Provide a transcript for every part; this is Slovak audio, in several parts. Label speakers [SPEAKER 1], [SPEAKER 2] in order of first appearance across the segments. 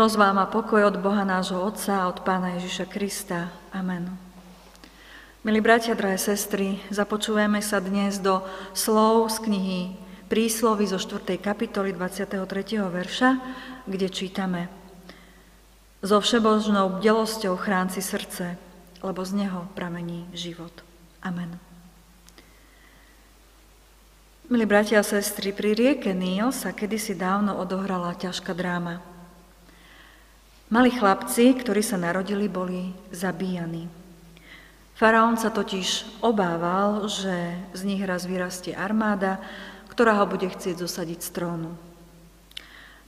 [SPEAKER 1] Milosť vám a pokoj od Boha nášho Otca a od Pána Ježiša Krista. Amen. Milí bratia, drahé sestry, započúvame sa dnes do slov z knihy Príslovy zo 4. kapitoly 23. verša, kde čítame So všebožnou bdelosťou chrán si srdce, lebo z neho pramení život. Amen. Milí bratia a sestry, pri rieke Níl sa kedysi dávno odohrala ťažká dráma. Malí chlapci, ktorí sa narodili, boli zabíjani. Faraón sa totiž obával, že z nich raz vyrastie armáda, ktorá ho bude chcieť zosadiť z trónu.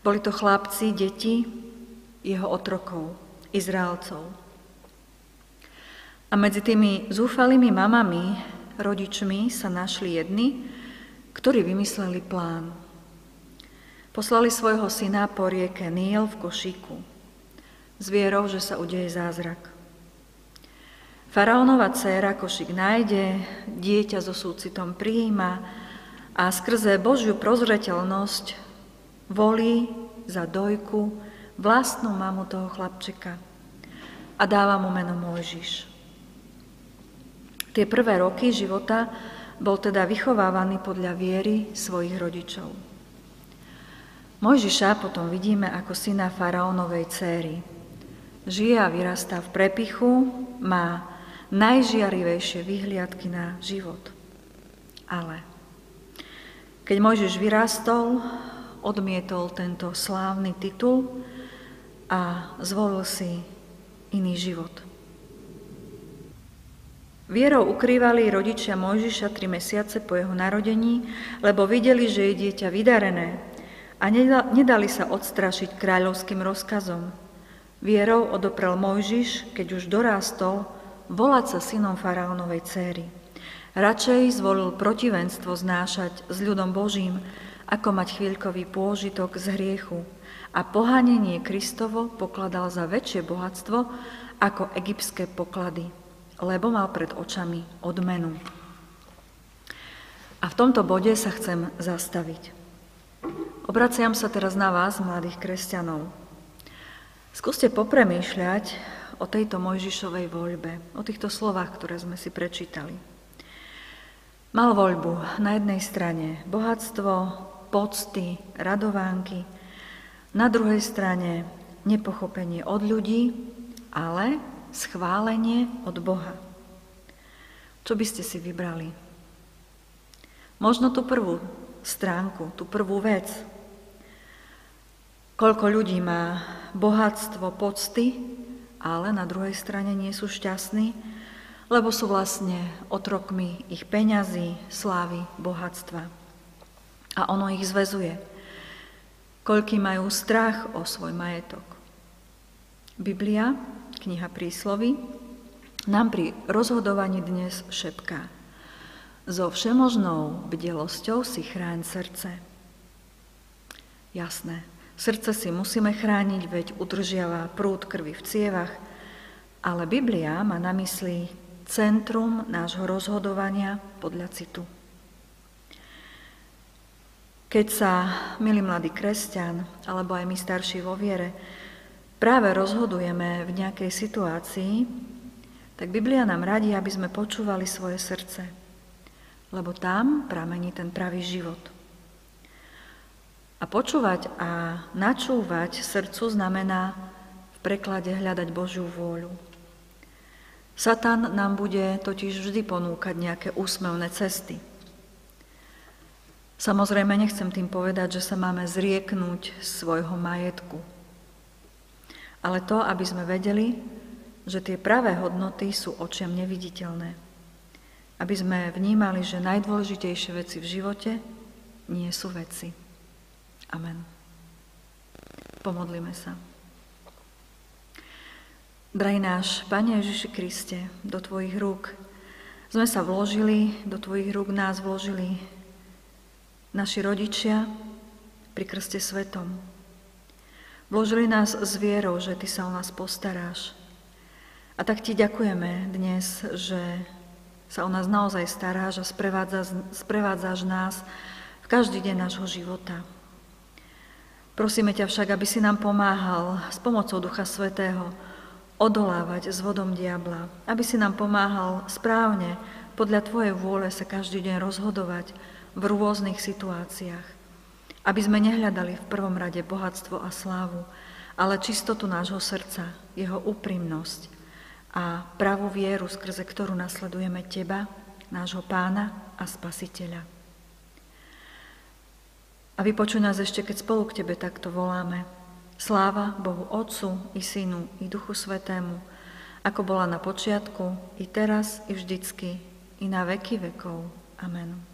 [SPEAKER 1] Boli to chlapci, deti, jeho otrokov, Izraelcov. A medzi tými zúfalými mamami, rodičmi sa našli jedni, ktorí vymysleli plán. Poslali svojho syna po rieke Níl v košíku s vierou, že sa udeje zázrak. Faraónova dcéra košik nájde, dieťa so súcitom prijíma a skrze Božiu prozreteľnosť volí za dojku vlastnú mamu toho chlapčeka a dáva mu meno Mojžiš. Tie prvé roky života bol teda vychovávaný podľa viery svojich rodičov. Mojžiša potom vidíme ako syna faraónovej céry, žije a vyrastá v prepichu, má najžiarivejšie vyhliadky na život. Ale keď Mojžiš vyrastol, odmietol tento slávny titul a zvolil si iný život. Vierou ukrývali rodičia Mojžiša tri mesiace po jeho narodení, lebo videli, že je dieťa vydarené a nedali sa odstrašiť kráľovským rozkazom. Vierou odoprel Mojžiš, keď už dorástol, volať sa synom faraónovej céry. Radšej zvolil protivenstvo znášať s ľudom Božím, ako mať chvíľkový pôžitok z hriechu a pohanenie Kristovo pokladal za väčšie bohatstvo ako egyptské poklady, lebo mal pred očami odmenu. A v tomto bode sa chcem zastaviť. Obraciam sa teraz na vás, mladých kresťanov. Skúste popremýšľať o tejto Mojžišovej voľbe, o týchto slovách, ktoré sme si prečítali. Mal voľbu na jednej strane bohatstvo, pocty, radovánky, na druhej strane nepochopenie od ľudí, ale schválenie od Boha. Čo by ste si vybrali? Možno tú prvú stránku, tú prvú vec, Koľko ľudí má bohatstvo, pocty, ale na druhej strane nie sú šťastní, lebo sú vlastne otrokmi ich peňazí, slávy, bohatstva. A ono ich zväzuje. Koľky majú strach o svoj majetok. Biblia, kniha príslovy, nám pri rozhodovaní dnes šepká. So všemožnou bdelosťou si chráň srdce. Jasné, Srdce si musíme chrániť, veď udržiava prúd krvi v cievach, ale Biblia má na mysli centrum nášho rozhodovania podľa citu. Keď sa, milý mladý kresťan, alebo aj my starší vo viere, práve rozhodujeme v nejakej situácii, tak Biblia nám radí, aby sme počúvali svoje srdce, lebo tam pramení ten pravý život. A počúvať a načúvať srdcu znamená v preklade hľadať Božiu vôľu. Satan nám bude totiž vždy ponúkať nejaké úsmevné cesty. Samozrejme, nechcem tým povedať, že sa máme zrieknúť svojho majetku. Ale to, aby sme vedeli, že tie pravé hodnoty sú očiam neviditeľné. Aby sme vnímali, že najdôležitejšie veci v živote nie sú veci. Amen. Pomodlíme sa. Drahý náš, Pane Ježiši Kriste, do Tvojich rúk sme sa vložili, do Tvojich rúk nás vložili naši rodičia pri krste svetom. Vložili nás s vierou, že Ty sa o nás postaráš. A tak Ti ďakujeme dnes, že sa o nás naozaj staráš a sprevádzaš, sprevádzaš nás v každý deň nášho života. Prosíme ťa však, aby si nám pomáhal s pomocou Ducha Svetého odolávať s vodom diabla, aby si nám pomáhal správne podľa Tvojej vôle sa každý deň rozhodovať v rôznych situáciách, aby sme nehľadali v prvom rade bohatstvo a slávu, ale čistotu nášho srdca, jeho úprimnosť a pravú vieru, skrze ktorú nasledujeme Teba, nášho Pána a Spasiteľa. A vypočuj nás ešte, keď spolu k Tebe takto voláme. Sláva Bohu Otcu i Synu i Duchu Svetému, ako bola na počiatku, i teraz, i vždycky, i na veky vekov. Amen.